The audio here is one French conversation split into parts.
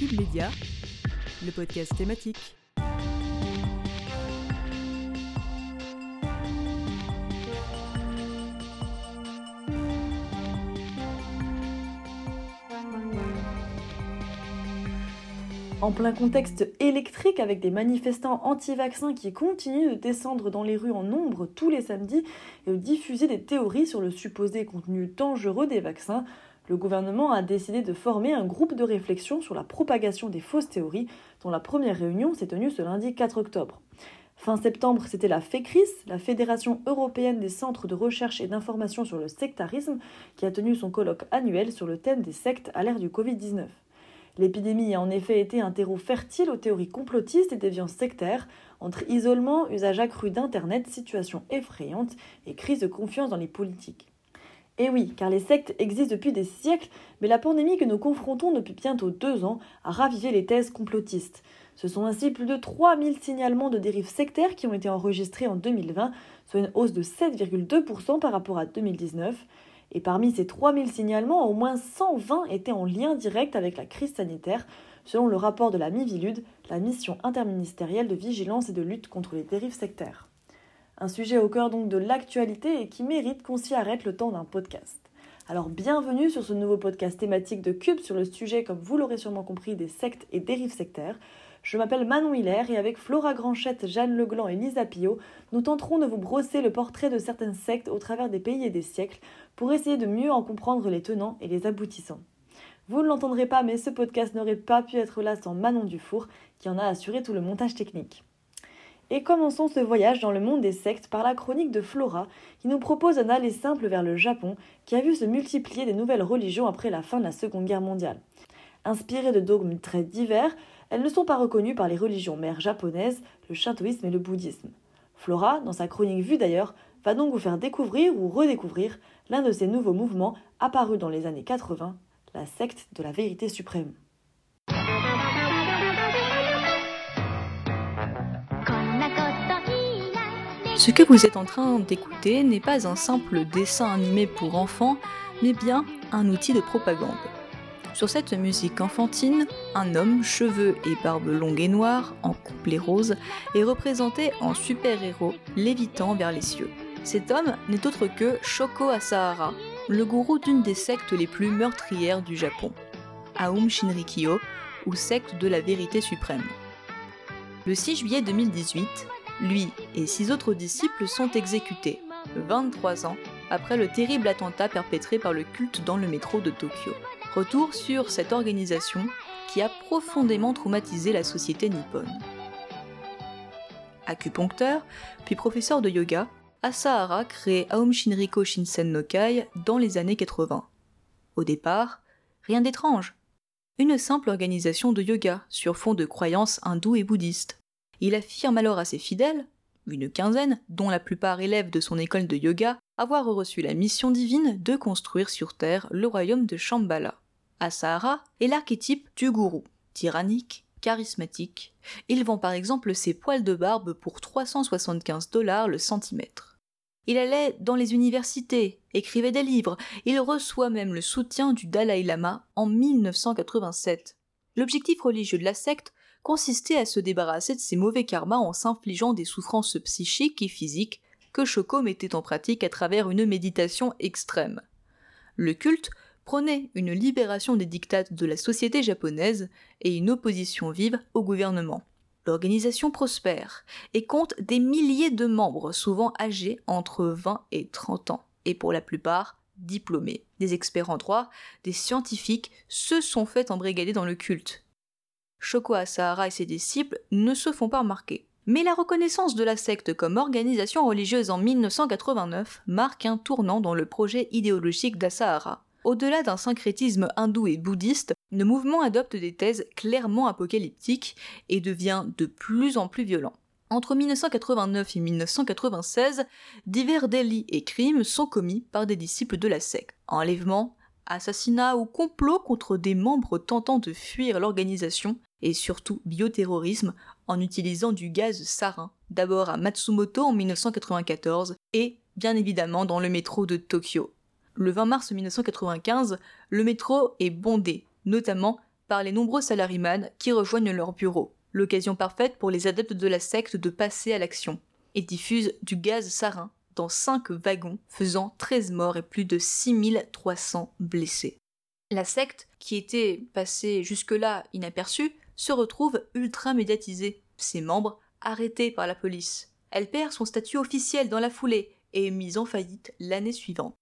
Le podcast thématique. En plein contexte électrique avec des manifestants anti-vaccins qui continuent de descendre dans les rues en nombre tous les samedis et de diffuser des théories sur le supposé contenu dangereux des vaccins, le gouvernement a décidé de former un groupe de réflexion sur la propagation des fausses théories, dont la première réunion s'est tenue ce lundi 4 octobre. Fin septembre, c'était la FECRIS, la Fédération européenne des centres de recherche et d'information sur le sectarisme, qui a tenu son colloque annuel sur le thème des sectes à l'ère du Covid-19. L'épidémie a en effet été un terreau fertile aux théories complotistes et déviances sectaires, entre isolement, usage accru d'Internet, situation effrayante et crise de confiance dans les politiques. Et oui, car les sectes existent depuis des siècles, mais la pandémie que nous confrontons depuis bientôt deux ans a ravivé les thèses complotistes. Ce sont ainsi plus de 3000 signalements de dérives sectaires qui ont été enregistrés en 2020, soit une hausse de 7,2% par rapport à 2019. Et parmi ces 3000 signalements, au moins 120 étaient en lien direct avec la crise sanitaire, selon le rapport de la Mivilude, la mission interministérielle de vigilance et de lutte contre les dérives sectaires. Un sujet au cœur donc de l'actualité et qui mérite qu'on s'y arrête le temps d'un podcast. Alors bienvenue sur ce nouveau podcast thématique de Cube sur le sujet, comme vous l'aurez sûrement compris, des sectes et dérives sectaires. Je m'appelle Manon Hiller et avec Flora Granchette, Jeanne Legland et Lisa Pio, nous tenterons de vous brosser le portrait de certaines sectes au travers des pays et des siècles pour essayer de mieux en comprendre les tenants et les aboutissants. Vous ne l'entendrez pas, mais ce podcast n'aurait pas pu être là sans Manon Dufour, qui en a assuré tout le montage technique. Et commençons ce voyage dans le monde des sectes par la chronique de Flora, qui nous propose un aller simple vers le Japon, qui a vu se multiplier des nouvelles religions après la fin de la Seconde Guerre mondiale. Inspirées de dogmes très divers, elles ne sont pas reconnues par les religions mères japonaises, le shintoïsme et le bouddhisme. Flora, dans sa chronique vue d'ailleurs, va donc vous faire découvrir ou redécouvrir l'un de ces nouveaux mouvements apparus dans les années 80, la secte de la vérité suprême. Ce que vous êtes en train d'écouter n'est pas un simple dessin animé pour enfants, mais bien un outil de propagande. Sur cette musique enfantine, un homme, cheveux et barbe longue et noire, en couplet rose, est représenté en super-héros lévitant vers les cieux. Cet homme n'est autre que Shoko Asahara, le gourou d'une des sectes les plus meurtrières du Japon, Aum Shinrikyo, ou secte de la vérité suprême. Le 6 juillet 2018, lui et six autres disciples sont exécutés, 23 ans après le terrible attentat perpétré par le culte dans le métro de Tokyo. Retour sur cette organisation qui a profondément traumatisé la société nippone. Acupuncteur, puis professeur de yoga, Asahara crée Aum Shinriko Shinsen no Kai dans les années 80. Au départ, rien d'étrange. Une simple organisation de yoga sur fond de croyances hindoues et bouddhistes. Il affirme alors à ses fidèles, une quinzaine, dont la plupart élèves de son école de yoga, avoir reçu la mission divine de construire sur Terre le royaume de Shambhala. Asahara est l'archétype du gourou, tyrannique, charismatique. Il vend par exemple ses poils de barbe pour 375 dollars le centimètre. Il allait dans les universités, écrivait des livres, il reçoit même le soutien du Dalai Lama en 1987. L'objectif religieux de la secte consistait à se débarrasser de ses mauvais karmas en s'infligeant des souffrances psychiques et physiques que Shoko mettait en pratique à travers une méditation extrême. Le culte prônait une libération des dictates de la société japonaise et une opposition vive au gouvernement. L'organisation prospère et compte des milliers de membres, souvent âgés entre 20 et 30 ans, et pour la plupart diplômés. Des experts en droit, des scientifiques se sont fait embrigader dans le culte. Shoko Asahara et ses disciples ne se font pas remarquer. Mais la reconnaissance de la secte comme organisation religieuse en 1989 marque un tournant dans le projet idéologique d'Asahara. Au-delà d'un syncrétisme hindou et bouddhiste, le mouvement adopte des thèses clairement apocalyptiques et devient de plus en plus violent. Entre 1989 et 1996, divers délits et crimes sont commis par des disciples de la secte. Enlèvements, assassinats ou complots contre des membres tentant de fuir l'organisation, et surtout bioterrorisme en utilisant du gaz sarin, d'abord à Matsumoto en 1994 et bien évidemment dans le métro de Tokyo. Le 20 mars 1995, le métro est bondé, notamment par les nombreux salaryman qui rejoignent leur bureau, l'occasion parfaite pour les adeptes de la secte de passer à l'action, et diffusent du gaz sarin dans 5 wagons, faisant 13 morts et plus de 6300 blessés. La secte, qui était passée jusque-là inaperçue, se retrouve ultra médiatisée, ses membres arrêtés par la police. Elle perd son statut officiel dans la foulée et est mise en faillite l'année suivante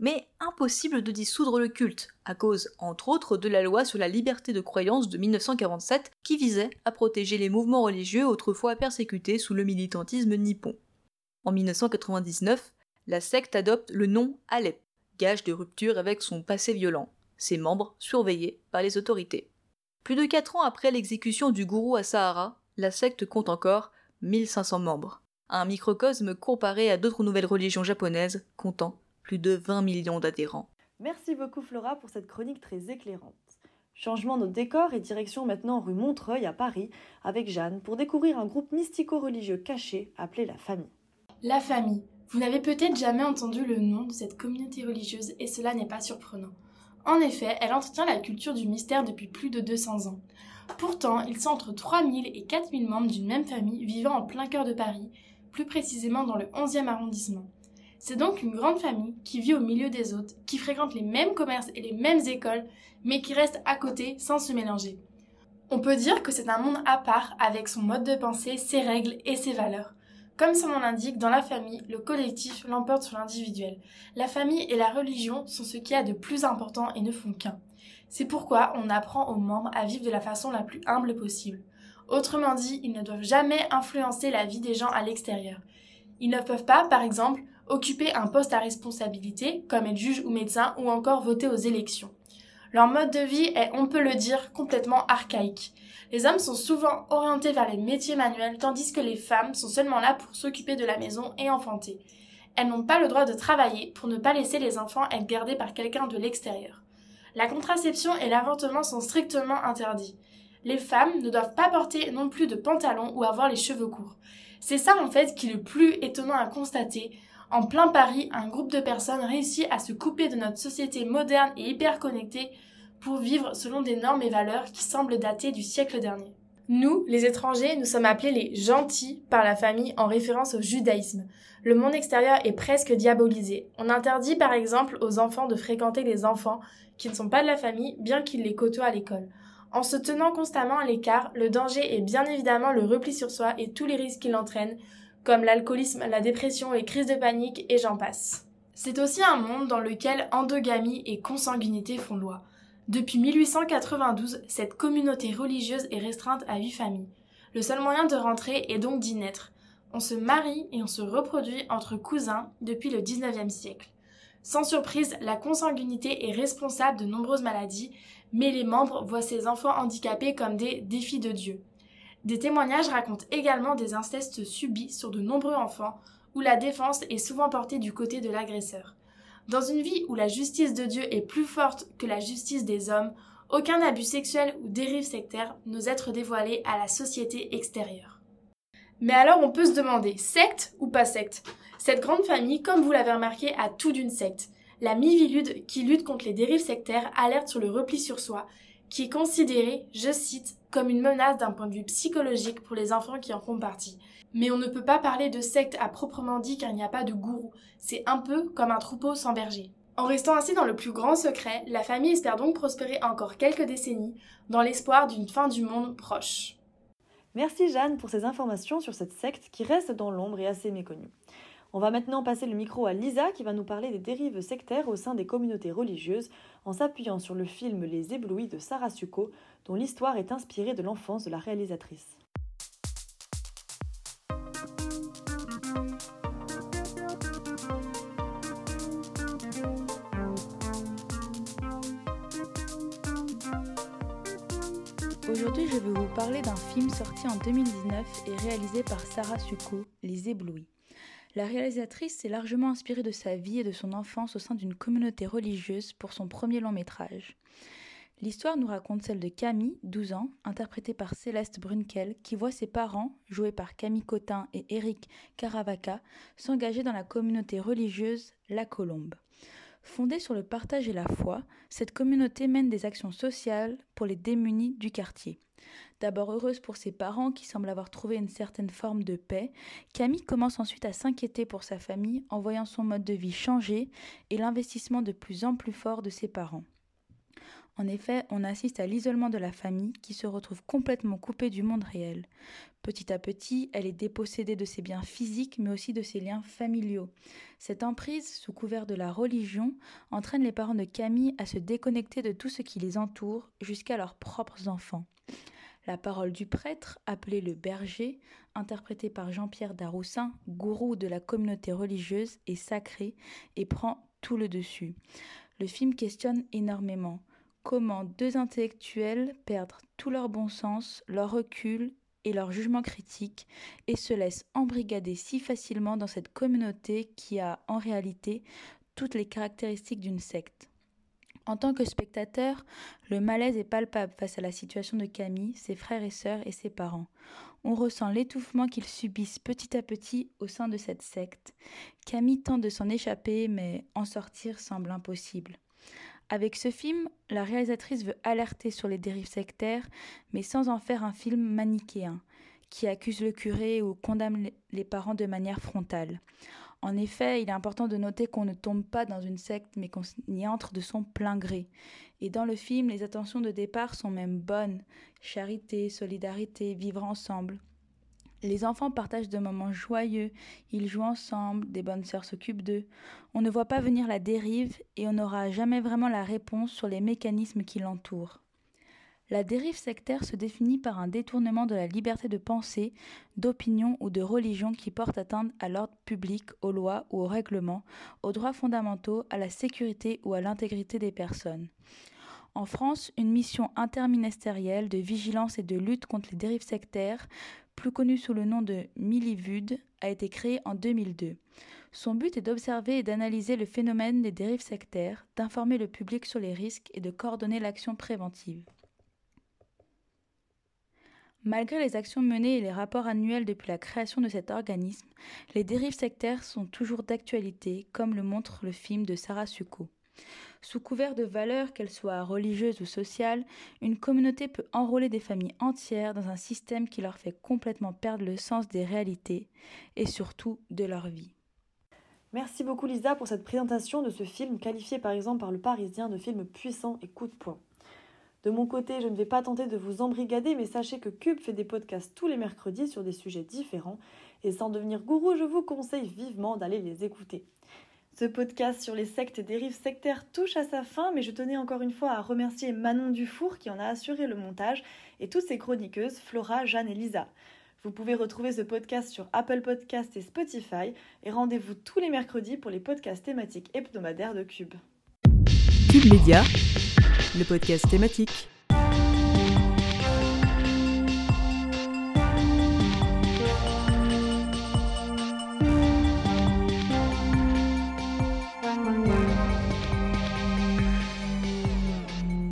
mais impossible de dissoudre le culte, à cause, entre autres, de la loi sur la liberté de croyance de 1947 qui visait à protéger les mouvements religieux autrefois persécutés sous le militantisme nippon. En 1999, la secte adopte le nom Alep, gage de rupture avec son passé violent, ses membres surveillés par les autorités. Plus de quatre ans après l'exécution du gourou à Sahara, la secte compte encore 1500 membres, un microcosme comparé à d'autres nouvelles religions japonaises comptant plus de 20 millions d'adhérents. Merci beaucoup Flora pour cette chronique très éclairante. Changement de décor et direction maintenant rue Montreuil à Paris avec Jeanne pour découvrir un groupe mystico-religieux caché appelé la famille. La famille. Vous n'avez peut-être jamais entendu le nom de cette communauté religieuse et cela n'est pas surprenant. En effet, elle entretient la culture du mystère depuis plus de 200 ans. Pourtant, ils sont entre 3000 et 4000 membres d'une même famille vivant en plein cœur de Paris, plus précisément dans le 11e arrondissement. C'est donc une grande famille qui vit au milieu des autres, qui fréquente les mêmes commerces et les mêmes écoles, mais qui reste à côté sans se mélanger. On peut dire que c'est un monde à part avec son mode de pensée, ses règles et ses valeurs. Comme son nom l'indique, dans la famille, le collectif l'emporte sur l'individuel. La famille et la religion sont ce qu'il y a de plus important et ne font qu'un. C'est pourquoi on apprend aux membres à vivre de la façon la plus humble possible. Autrement dit, ils ne doivent jamais influencer la vie des gens à l'extérieur. Ils ne peuvent pas, par exemple, occuper un poste à responsabilité, comme être juge ou médecin, ou encore voter aux élections. Leur mode de vie est, on peut le dire, complètement archaïque. Les hommes sont souvent orientés vers les métiers manuels, tandis que les femmes sont seulement là pour s'occuper de la maison et enfanter. Elles n'ont pas le droit de travailler pour ne pas laisser les enfants être gardés par quelqu'un de l'extérieur. La contraception et l'avortement sont strictement interdits. Les femmes ne doivent pas porter non plus de pantalon ou avoir les cheveux courts. C'est ça en fait qui est le plus étonnant à constater, en plein Paris, un groupe de personnes réussit à se couper de notre société moderne et hyper connectée pour vivre selon des normes et valeurs qui semblent dater du siècle dernier. Nous, les étrangers, nous sommes appelés les gentils par la famille en référence au judaïsme. Le monde extérieur est presque diabolisé. On interdit par exemple aux enfants de fréquenter les enfants qui ne sont pas de la famille, bien qu'ils les côtoient à l'école. En se tenant constamment à l'écart, le danger est bien évidemment le repli sur soi et tous les risques qu'il entraîne, comme l'alcoolisme, la dépression, les crises de panique et j'en passe. C'est aussi un monde dans lequel endogamie et consanguinité font loi. Depuis 1892, cette communauté religieuse est restreinte à huit familles. Le seul moyen de rentrer est donc d'y naître. On se marie et on se reproduit entre cousins depuis le XIXe siècle. Sans surprise, la consanguinité est responsable de nombreuses maladies, mais les membres voient ces enfants handicapés comme des défis de Dieu. Des témoignages racontent également des incestes subis sur de nombreux enfants, où la défense est souvent portée du côté de l'agresseur. Dans une vie où la justice de Dieu est plus forte que la justice des hommes, aucun abus sexuel ou dérive sectaire n'ose être dévoilé à la société extérieure. Mais alors on peut se demander, secte ou pas secte? Cette grande famille, comme vous l'avez remarqué, a tout d'une secte. La Mivilude, qui lutte contre les dérives sectaires, alerte sur le repli sur soi, qui est considérée, je cite, comme une menace d'un point de vue psychologique pour les enfants qui en font partie. Mais on ne peut pas parler de secte à proprement dit car il n'y a pas de gourou. C'est un peu comme un troupeau sans berger. En restant ainsi dans le plus grand secret, la famille espère donc prospérer encore quelques décennies dans l'espoir d'une fin du monde proche. Merci Jeanne pour ces informations sur cette secte qui reste dans l'ombre et assez méconnue. On va maintenant passer le micro à Lisa qui va nous parler des dérives sectaires au sein des communautés religieuses en s'appuyant sur le film Les éblouis de Sarah Succo dont l'histoire est inspirée de l'enfance de la réalisatrice. Aujourd'hui, je vais vous parler d'un film sorti en 2019 et réalisé par Sarah Succo, Les Éblouis. La réalisatrice s'est largement inspirée de sa vie et de son enfance au sein d'une communauté religieuse pour son premier long métrage. L'histoire nous raconte celle de Camille, 12 ans, interprétée par Céleste Brunkel, qui voit ses parents, joués par Camille Cotin et Eric Caravaca, s'engager dans la communauté religieuse La Colombe. Fondée sur le partage et la foi, cette communauté mène des actions sociales pour les démunis du quartier. D'abord heureuse pour ses parents qui semblent avoir trouvé une certaine forme de paix, Camille commence ensuite à s'inquiéter pour sa famille en voyant son mode de vie changer et l'investissement de plus en plus fort de ses parents. En effet, on assiste à l'isolement de la famille qui se retrouve complètement coupée du monde réel. Petit à petit, elle est dépossédée de ses biens physiques mais aussi de ses liens familiaux. Cette emprise, sous couvert de la religion, entraîne les parents de Camille à se déconnecter de tout ce qui les entoure jusqu'à leurs propres enfants. La parole du prêtre, appelé le berger, interprété par Jean-Pierre Daroussin, gourou de la communauté religieuse, est sacré et prend tout le dessus. Le film questionne énormément comment deux intellectuels perdent tout leur bon sens, leur recul et leur jugement critique et se laissent embrigader si facilement dans cette communauté qui a en réalité toutes les caractéristiques d'une secte. En tant que spectateur, le malaise est palpable face à la situation de Camille, ses frères et sœurs et ses parents. On ressent l'étouffement qu'ils subissent petit à petit au sein de cette secte. Camille tente de s'en échapper, mais en sortir semble impossible. Avec ce film, la réalisatrice veut alerter sur les dérives sectaires, mais sans en faire un film manichéen, qui accuse le curé ou condamne les parents de manière frontale. En effet, il est important de noter qu'on ne tombe pas dans une secte, mais qu'on y entre de son plein gré. Et dans le film, les attentions de départ sont même bonnes. Charité, solidarité, vivre ensemble. Les enfants partagent de moments joyeux, ils jouent ensemble, des bonnes sœurs s'occupent d'eux. On ne voit pas venir la dérive et on n'aura jamais vraiment la réponse sur les mécanismes qui l'entourent. La dérive sectaire se définit par un détournement de la liberté de pensée, d'opinion ou de religion qui porte atteinte à l'ordre public, aux lois ou aux règlements, aux droits fondamentaux, à la sécurité ou à l'intégrité des personnes. En France, une mission interministérielle de vigilance et de lutte contre les dérives sectaires plus connu sous le nom de Millivud, a été créé en 2002. Son but est d'observer et d'analyser le phénomène des dérives sectaires, d'informer le public sur les risques et de coordonner l'action préventive. Malgré les actions menées et les rapports annuels depuis la création de cet organisme, les dérives sectaires sont toujours d'actualité, comme le montre le film de Sarah Succo. Sous couvert de valeurs, qu'elles soient religieuses ou sociales, une communauté peut enrôler des familles entières dans un système qui leur fait complètement perdre le sens des réalités et surtout de leur vie. Merci beaucoup Lisa pour cette présentation de ce film qualifié par exemple par le Parisien de film puissant et coup de poing. De mon côté, je ne vais pas tenter de vous embrigader, mais sachez que Cube fait des podcasts tous les mercredis sur des sujets différents, et sans devenir gourou, je vous conseille vivement d'aller les écouter. Ce podcast sur les sectes et dérives sectaires touche à sa fin, mais je tenais encore une fois à remercier Manon Dufour qui en a assuré le montage et toutes ses chroniqueuses, Flora, Jeanne et Lisa. Vous pouvez retrouver ce podcast sur Apple Podcast et Spotify et rendez-vous tous les mercredis pour les podcasts thématiques hebdomadaires de Cube. Cube Média, le podcast thématique.